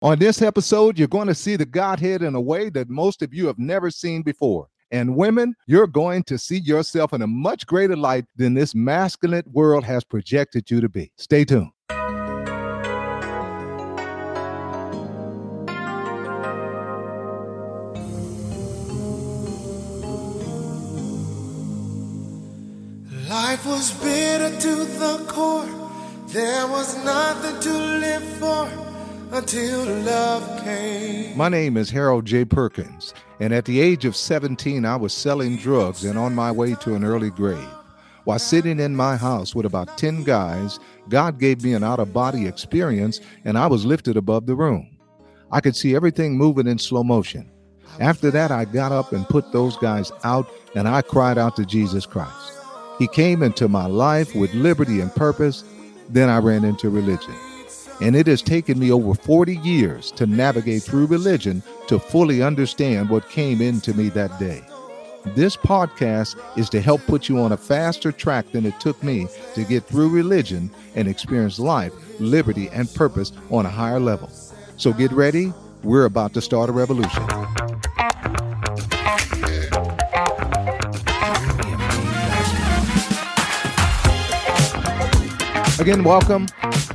On this episode, you're going to see the Godhead in a way that most of you have never seen before. And women, you're going to see yourself in a much greater light than this masculine world has projected you to be. Stay tuned. Life was bitter to the core. There was nothing to live for until love came. My name is Harold J. Perkins, and at the age of 17, I was selling drugs and on my way to an early grave. While sitting in my house with about 10 guys, God gave me an out of body experience, and I was lifted above the room. I could see everything moving in slow motion. After that, I got up and put those guys out, and I cried out to Jesus Christ. He came into my life with liberty and purpose. Then I ran into religion. And it has taken me over 40 years to navigate through religion to fully understand what came into me that day. This podcast is to help put you on a faster track than it took me to get through religion and experience life, liberty, and purpose on a higher level. So get ready. We're about to start a revolution. Again, welcome.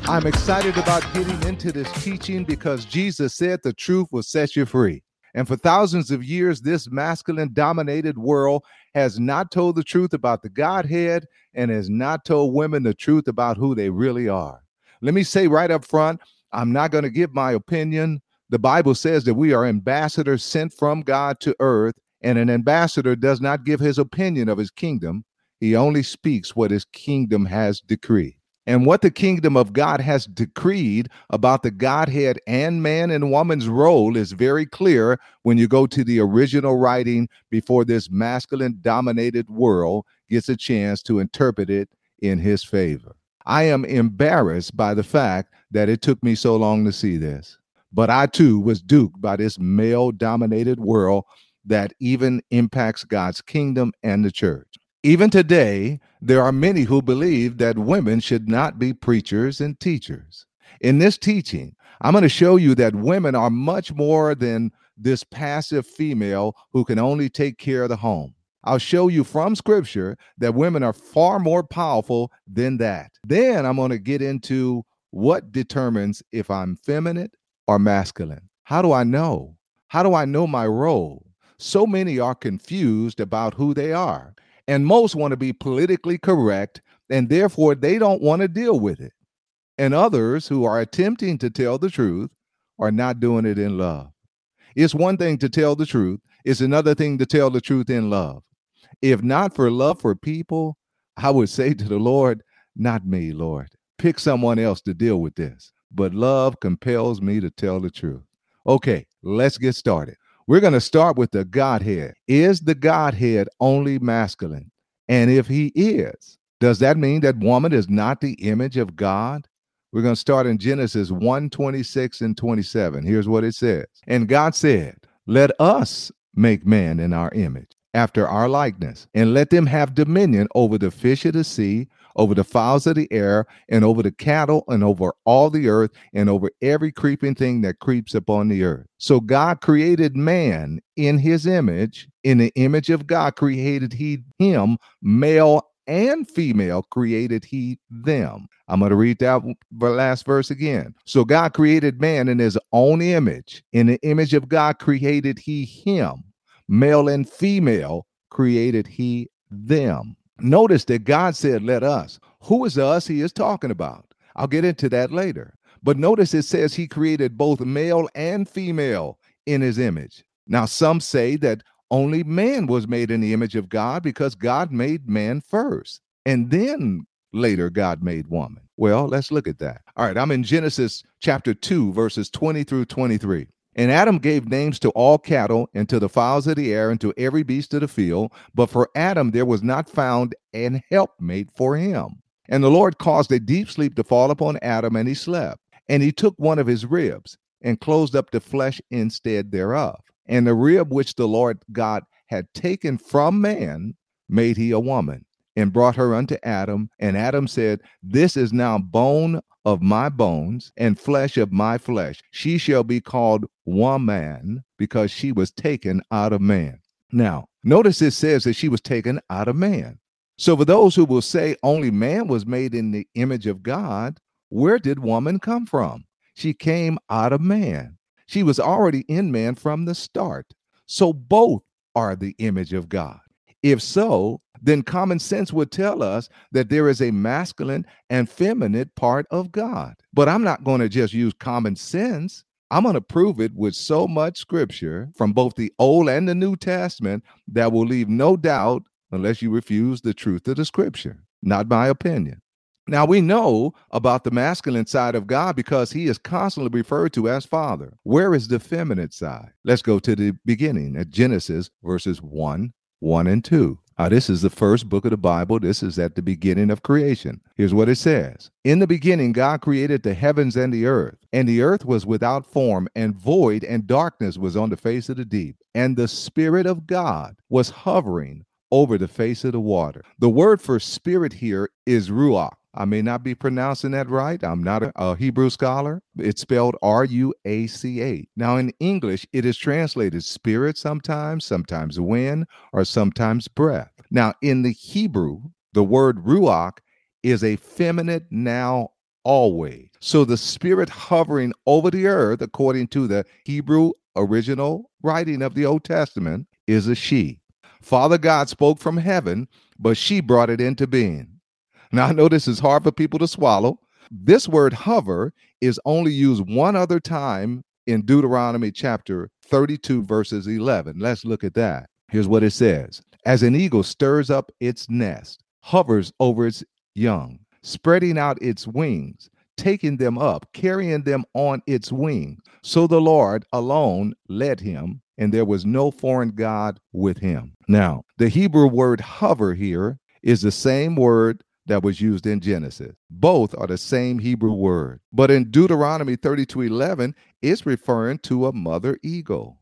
I'm excited about getting into this teaching because Jesus said the truth will set you free. And for thousands of years, this masculine dominated world has not told the truth about the Godhead and has not told women the truth about who they really are. Let me say right up front I'm not going to give my opinion. The Bible says that we are ambassadors sent from God to earth, and an ambassador does not give his opinion of his kingdom, he only speaks what his kingdom has decreed. And what the kingdom of God has decreed about the Godhead and man and woman's role is very clear when you go to the original writing before this masculine dominated world gets a chance to interpret it in his favor. I am embarrassed by the fact that it took me so long to see this. But I too was duped by this male dominated world that even impacts God's kingdom and the church. Even today, there are many who believe that women should not be preachers and teachers. In this teaching, I'm going to show you that women are much more than this passive female who can only take care of the home. I'll show you from scripture that women are far more powerful than that. Then I'm going to get into what determines if I'm feminine or masculine. How do I know? How do I know my role? So many are confused about who they are. And most want to be politically correct, and therefore they don't want to deal with it. And others who are attempting to tell the truth are not doing it in love. It's one thing to tell the truth, it's another thing to tell the truth in love. If not for love for people, I would say to the Lord, Not me, Lord. Pick someone else to deal with this. But love compels me to tell the truth. Okay, let's get started. We're going to start with the Godhead. Is the Godhead only masculine? And if he is, does that mean that woman is not the image of God? We're going to start in Genesis 1 26 and 27. Here's what it says. And God said, Let us make man in our image, after our likeness, and let them have dominion over the fish of the sea, over the fowls of the air, and over the cattle, and over all the earth, and over every creeping thing that creeps upon the earth. So God created man in his image. In the image of God created he him, male and female created he them. I'm going to read that last verse again. So God created man in his own image. In the image of God created he him, male and female created he them. Notice that God said, Let us. Who is us he is talking about? I'll get into that later. But notice it says he created both male and female in his image. Now, some say that only man was made in the image of God because God made man first. And then later, God made woman. Well, let's look at that. All right, I'm in Genesis chapter 2, verses 20 through 23. And Adam gave names to all cattle, and to the fowls of the air, and to every beast of the field. But for Adam there was not found an helpmate for him. And the Lord caused a deep sleep to fall upon Adam, and he slept. And he took one of his ribs, and closed up the flesh instead thereof. And the rib which the Lord God had taken from man made he a woman, and brought her unto Adam. And Adam said, This is now bone of my bones and flesh of my flesh. She shall be called woman because she was taken out of man. Now, notice it says that she was taken out of man. So, for those who will say only man was made in the image of God, where did woman come from? She came out of man. She was already in man from the start. So, both are the image of God. If so, then common sense would tell us that there is a masculine and feminine part of God. But I'm not going to just use common sense. I'm going to prove it with so much scripture from both the Old and the New Testament that will leave no doubt unless you refuse the truth of the scripture. Not my opinion. Now we know about the masculine side of God because he is constantly referred to as Father. Where is the feminine side? Let's go to the beginning at Genesis verses 1, 1 and 2. Uh, this is the first book of the Bible. This is at the beginning of creation. Here's what it says In the beginning, God created the heavens and the earth, and the earth was without form and void, and darkness was on the face of the deep. And the Spirit of God was hovering over the face of the water. The word for spirit here is ruach. I may not be pronouncing that right. I'm not a, a Hebrew scholar. It's spelled R U A C A. Now, in English, it is translated spirit sometimes, sometimes wind, or sometimes breath. Now, in the Hebrew, the word ruach is a feminine now always. So the spirit hovering over the earth, according to the Hebrew original writing of the Old Testament, is a she. Father God spoke from heaven, but she brought it into being. Now, I know this is hard for people to swallow. This word hover is only used one other time in Deuteronomy chapter 32, verses 11. Let's look at that. Here's what it says As an eagle stirs up its nest, hovers over its young, spreading out its wings, taking them up, carrying them on its wing. So the Lord alone led him, and there was no foreign God with him. Now, the Hebrew word hover here is the same word that was used in Genesis. Both are the same Hebrew word. But in Deuteronomy 32 11, it's referring to a mother eagle.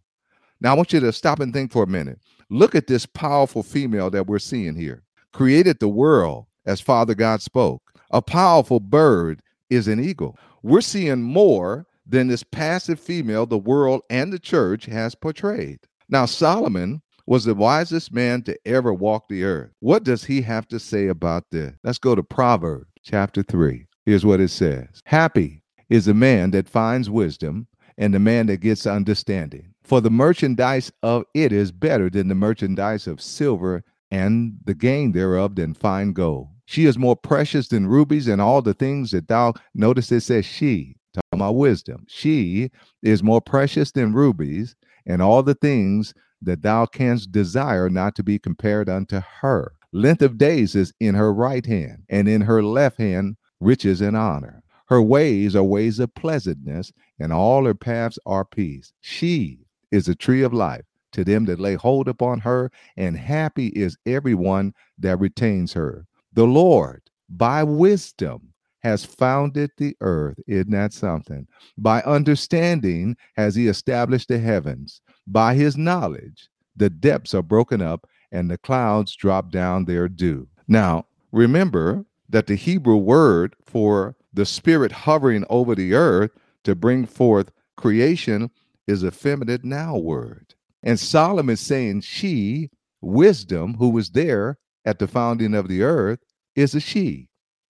Now I want you to stop and think for a minute. Look at this powerful female that we're seeing here. Created the world as Father God spoke. A powerful bird is an eagle. We're seeing more than this passive female the world and the church has portrayed. Now Solomon was the wisest man to ever walk the earth. What does he have to say about this? Let's go to Proverbs chapter 3. Here's what it says Happy is the man that finds wisdom and the man that gets understanding. For the merchandise of it is better than the merchandise of silver, and the gain thereof than fine gold. She is more precious than rubies, and all the things that thou notice it says she, talking about wisdom. She is more precious than rubies, and all the things that thou canst desire not to be compared unto her. Length of days is in her right hand, and in her left hand riches and honor. Her ways are ways of pleasantness, and all her paths are peace. She is a tree of life to them that lay hold upon her, and happy is everyone that retains her. The Lord, by wisdom, has founded the earth. Isn't that something? By understanding has he established the heavens. By his knowledge, the depths are broken up and the clouds drop down their dew. Now, remember that the Hebrew word for the spirit hovering over the earth to bring forth creation is a feminine noun word. And Solomon is saying she, wisdom, who was there at the founding of the earth, is a she.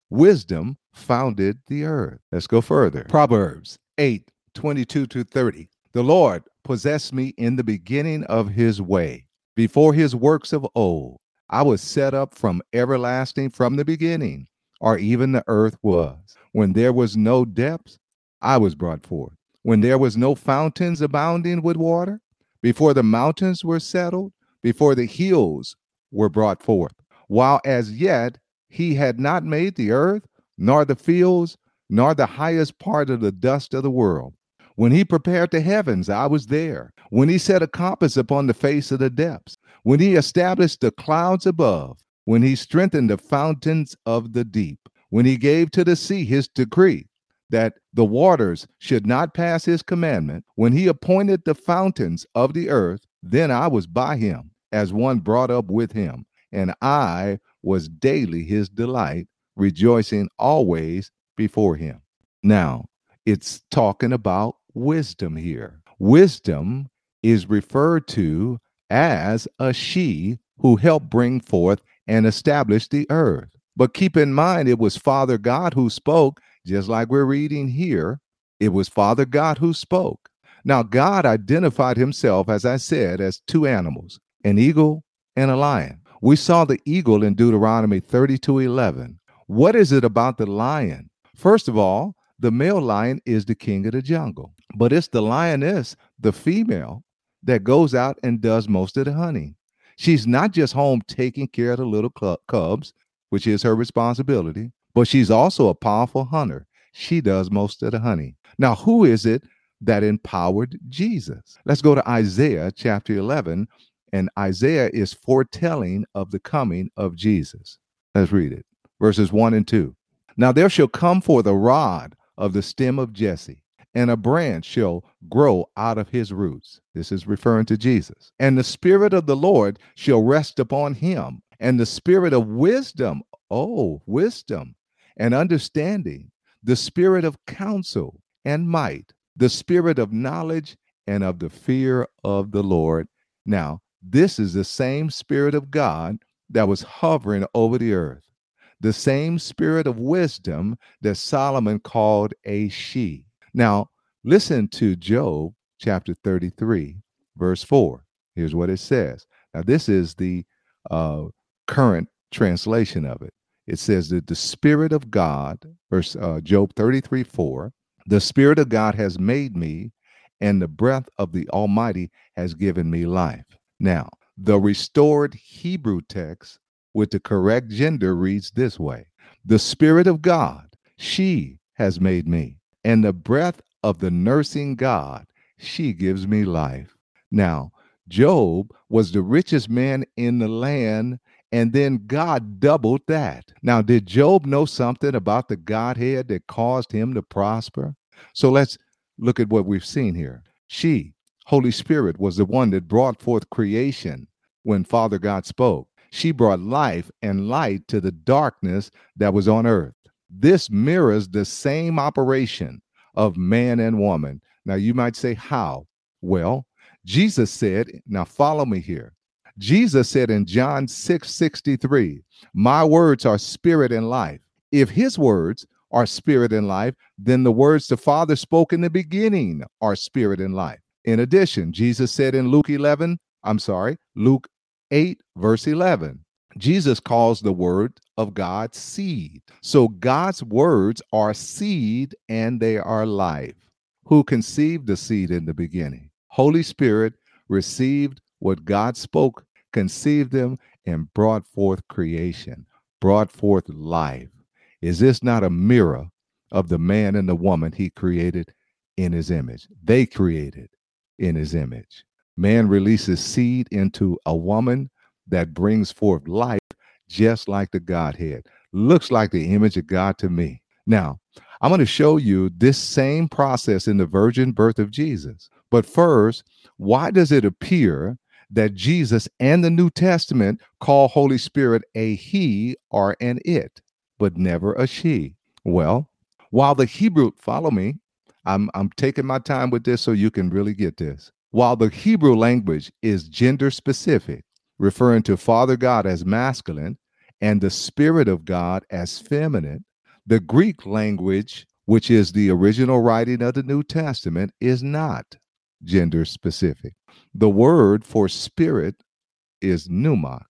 Wisdom founded the earth. Let's go further. Proverbs 8 22 to 30. The Lord possessed me in the beginning of his way, before his works of old. I was set up from everlasting from the beginning, or even the earth was. When there was no depths, I was brought forth. When there was no fountains abounding with water, before the mountains were settled, before the hills were brought forth, while as yet he had not made the earth, nor the fields, nor the highest part of the dust of the world. When he prepared the heavens, I was there. When he set a compass upon the face of the depths, when he established the clouds above, when he strengthened the fountains of the deep, when he gave to the sea his decree that the waters should not pass his commandment, when he appointed the fountains of the earth, then I was by him as one brought up with him, and I was daily his delight, rejoicing always before him. Now, it's talking about wisdom here. Wisdom is referred to as a she who helped bring forth and establish the earth. But keep in mind, it was Father God who spoke, just like we're reading here. It was Father God who spoke. Now, God identified himself, as I said, as two animals an eagle and a lion. We saw the eagle in Deuteronomy 32 11. What is it about the lion? First of all, the male lion is the king of the jungle, but it's the lioness, the female, that goes out and does most of the hunting. She's not just home taking care of the little cubs, which is her responsibility, but she's also a powerful hunter. She does most of the hunting. Now, who is it that empowered Jesus? Let's go to Isaiah chapter 11, and Isaiah is foretelling of the coming of Jesus. Let's read it. Verses 1 and 2. Now there shall come forth a rod of the stem of Jesse, and a branch shall grow out of his roots. This is referring to Jesus. And the Spirit of the Lord shall rest upon him, and the Spirit of wisdom, oh, wisdom and understanding, the Spirit of counsel and might, the Spirit of knowledge and of the fear of the Lord. Now, this is the same Spirit of God that was hovering over the earth the same spirit of wisdom that Solomon called a she. Now, listen to Job chapter 33, verse 4. Here's what it says. Now, this is the uh, current translation of it. It says that the Spirit of God, verse uh, Job 33, 4, the Spirit of God has made me, and the breath of the Almighty has given me life. Now, the restored Hebrew text with the correct gender reads this way The Spirit of God, she has made me, and the breath of the nursing God, she gives me life. Now, Job was the richest man in the land, and then God doubled that. Now, did Job know something about the Godhead that caused him to prosper? So let's look at what we've seen here. She, Holy Spirit, was the one that brought forth creation when Father God spoke. She brought life and light to the darkness that was on earth. This mirrors the same operation of man and woman. Now, you might say, How? Well, Jesus said, Now follow me here. Jesus said in John 6 63, My words are spirit and life. If his words are spirit and life, then the words the Father spoke in the beginning are spirit and life. In addition, Jesus said in Luke 11, I'm sorry, Luke 8, verse 11. Jesus calls the word of God seed. So God's words are seed and they are life. Who conceived the seed in the beginning? Holy Spirit received what God spoke, conceived them, and brought forth creation, brought forth life. Is this not a mirror of the man and the woman he created in his image? They created in his image. Man releases seed into a woman that brings forth life, just like the Godhead. Looks like the image of God to me. Now, I'm going to show you this same process in the virgin birth of Jesus. But first, why does it appear that Jesus and the New Testament call Holy Spirit a he or an it, but never a she? Well, while the Hebrew, follow me, I'm, I'm taking my time with this so you can really get this. While the Hebrew language is gender specific, referring to Father God as masculine and the Spirit of God as feminine, the Greek language, which is the original writing of the New Testament, is not gender specific. The word for spirit is pneuma,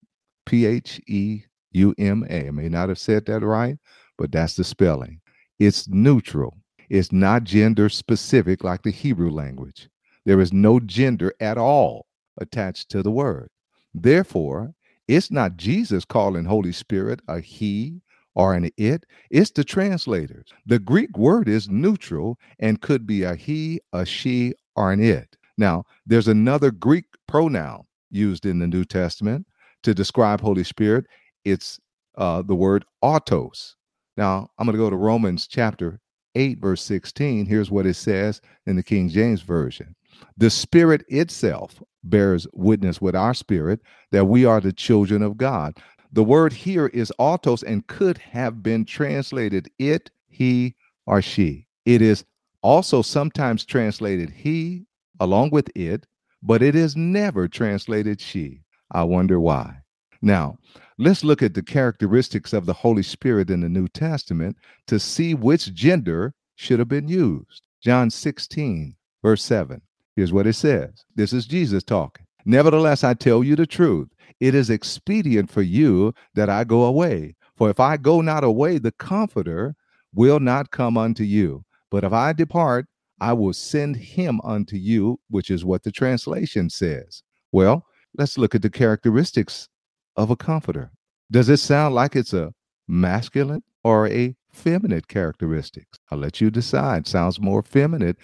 P H E U M A. I may not have said that right, but that's the spelling. It's neutral. It's not gender specific like the Hebrew language. There is no gender at all attached to the word. Therefore, it's not Jesus calling Holy Spirit a he or an it, it's the translators. The Greek word is neutral and could be a he, a she, or an it. Now, there's another Greek pronoun used in the New Testament to describe Holy Spirit. It's uh, the word autos. Now, I'm going to go to Romans chapter 8, verse 16. Here's what it says in the King James Version the Spirit itself bears witness with our spirit that we are the children of God. The word here is autos and could have been translated it, he, or she. It is also sometimes translated he along with it, but it is never translated she. I wonder why. Now, let's look at the characteristics of the Holy Spirit in the New Testament to see which gender should have been used. John 16, verse 7. Here's what it says This is Jesus talking. Nevertheless, I tell you the truth. It is expedient for you that I go away. For if I go not away, the Comforter will not come unto you. But if I depart, I will send him unto you, which is what the translation says. Well, let's look at the characteristics of a comforter. Does it sound like it's a masculine or a feminine characteristic? I'll let you decide. Sounds more feminine.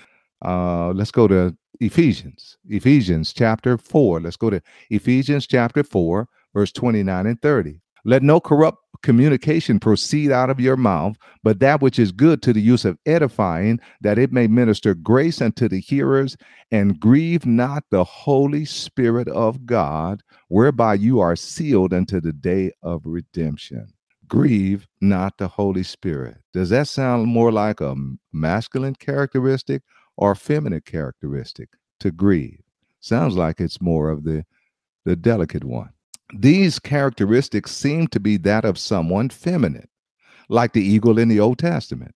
Uh, let's go to Ephesians. Ephesians chapter 4. Let's go to Ephesians chapter 4, verse 29 and 30. Let no corrupt communication proceed out of your mouth, but that which is good to the use of edifying, that it may minister grace unto the hearers, and grieve not the Holy Spirit of God, whereby you are sealed unto the day of redemption. Grieve not the Holy Spirit. Does that sound more like a masculine characteristic or feminine characteristic to grieve? Sounds like it's more of the the delicate one. These characteristics seem to be that of someone feminine, like the eagle in the Old Testament.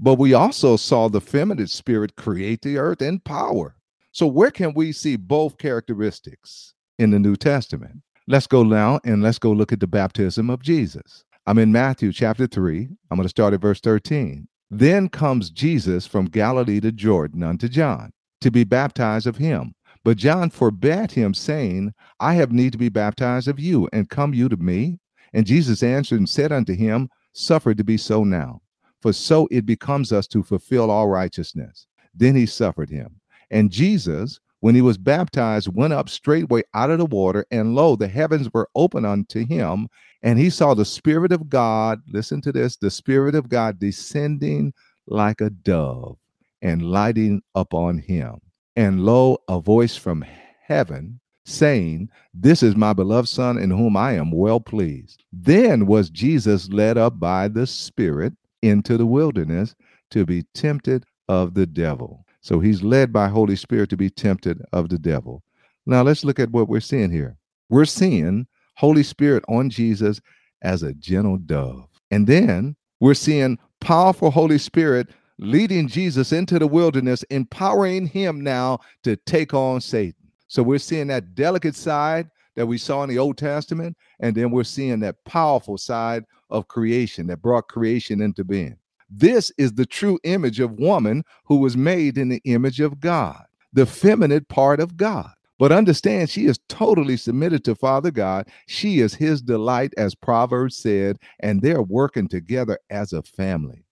But we also saw the feminine spirit create the earth in power. So, where can we see both characteristics in the New Testament? Let's go now and let's go look at the baptism of Jesus. I'm in Matthew chapter 3. I'm going to start at verse 13. Then comes Jesus from Galilee to Jordan unto John to be baptized of him. But John forbade him, saying, I have need to be baptized of you, and come you to me? And Jesus answered and said unto him, Suffer to be so now, for so it becomes us to fulfill all righteousness. Then he suffered him. And Jesus, when he was baptized, went up straightway out of the water, and lo, the heavens were open unto him, and he saw the Spirit of God, listen to this, the Spirit of God descending like a dove and lighting upon him. And lo, a voice from heaven saying, This is my beloved Son in whom I am well pleased. Then was Jesus led up by the Spirit into the wilderness to be tempted of the devil. So he's led by Holy Spirit to be tempted of the devil. Now let's look at what we're seeing here. We're seeing Holy Spirit on Jesus as a gentle dove. And then we're seeing powerful Holy Spirit leading Jesus into the wilderness, empowering him now to take on Satan. So we're seeing that delicate side that we saw in the Old Testament, and then we're seeing that powerful side of creation that brought creation into being. This is the true image of woman who was made in the image of God, the feminine part of God. But understand, she is totally submitted to Father God. She is his delight, as Proverbs said, and they're working together as a family.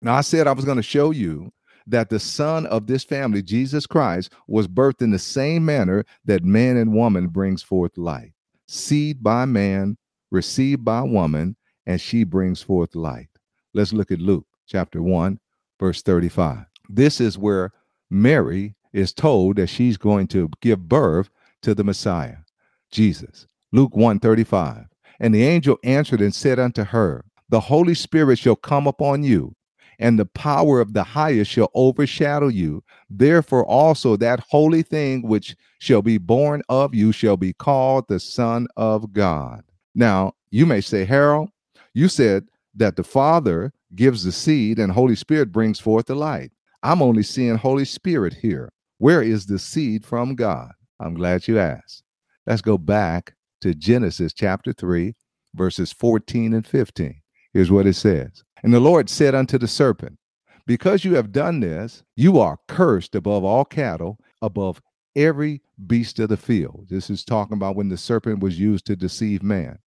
Now, I said I was going to show you that the son of this family, Jesus Christ, was birthed in the same manner that man and woman brings forth life. Seed by man, received by woman, and she brings forth light. Let's look at Luke chapter 1, verse 35. This is where Mary is told that she's going to give birth to the Messiah, Jesus. Luke 1 35. And the angel answered and said unto her, The Holy Spirit shall come upon you and the power of the highest shall overshadow you. Therefore, also that holy thing which shall be born of you shall be called the Son of God. Now, you may say, Harold, you said that the Father gives the seed and Holy Spirit brings forth the light. I'm only seeing Holy Spirit here. Where is the seed from God? I'm glad you asked. Let's go back to Genesis chapter 3, verses 14 and 15. Here's what it says and the Lord said unto the serpent, Because you have done this, you are cursed above all cattle, above every beast of the field. This is talking about when the serpent was used to deceive man.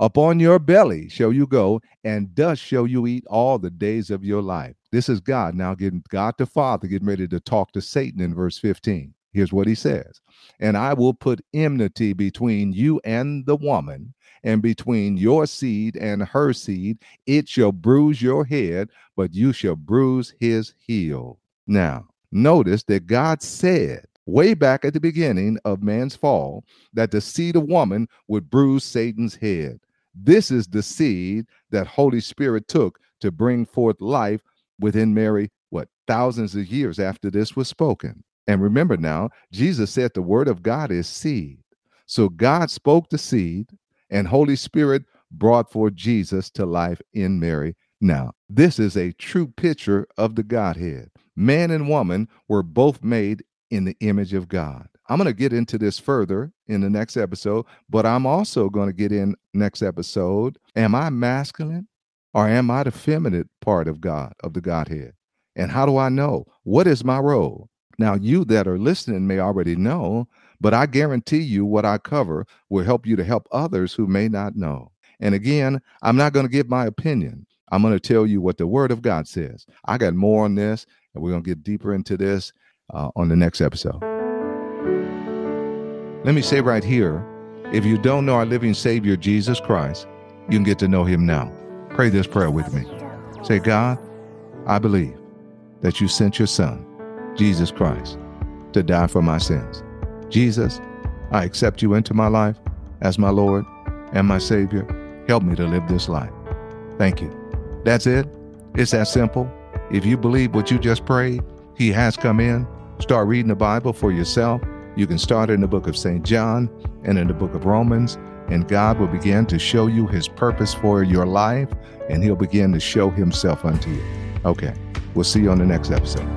Upon your belly shall you go, and dust shall you eat all the days of your life. This is God now getting God the Father getting ready to talk to Satan in verse 15. Here's what he says And I will put enmity between you and the woman, and between your seed and her seed. It shall bruise your head, but you shall bruise his heel. Now, notice that God said way back at the beginning of man's fall that the seed of woman would bruise Satan's head. This is the seed that Holy Spirit took to bring forth life within Mary what, thousands of years after this was spoken. And remember now, Jesus said the word of God is seed. So God spoke the seed, and Holy Spirit brought forth Jesus to life in Mary. Now, this is a true picture of the Godhead. Man and woman were both made in the image of God. I'm going to get into this further in the next episode, but I'm also going to get in next episode. Am I masculine or am I the feminine part of God, of the Godhead? And how do I know? What is my role? Now, you that are listening may already know, but I guarantee you what I cover will help you to help others who may not know. And again, I'm not going to give my opinion. I'm going to tell you what the word of God says. I got more on this, and we're going to get deeper into this uh, on the next episode. Let me say right here if you don't know our living Savior, Jesus Christ, you can get to know him now. Pray this prayer with me. Say, God, I believe that you sent your Son, Jesus Christ, to die for my sins. Jesus, I accept you into my life as my Lord and my Savior. Help me to live this life. Thank you. That's it. It's that simple. If you believe what you just prayed, He has come in. Start reading the Bible for yourself you can start in the book of St. John and in the book of Romans, and God will begin to show you his purpose for your life, and he'll begin to show himself unto you. Okay, we'll see you on the next episode.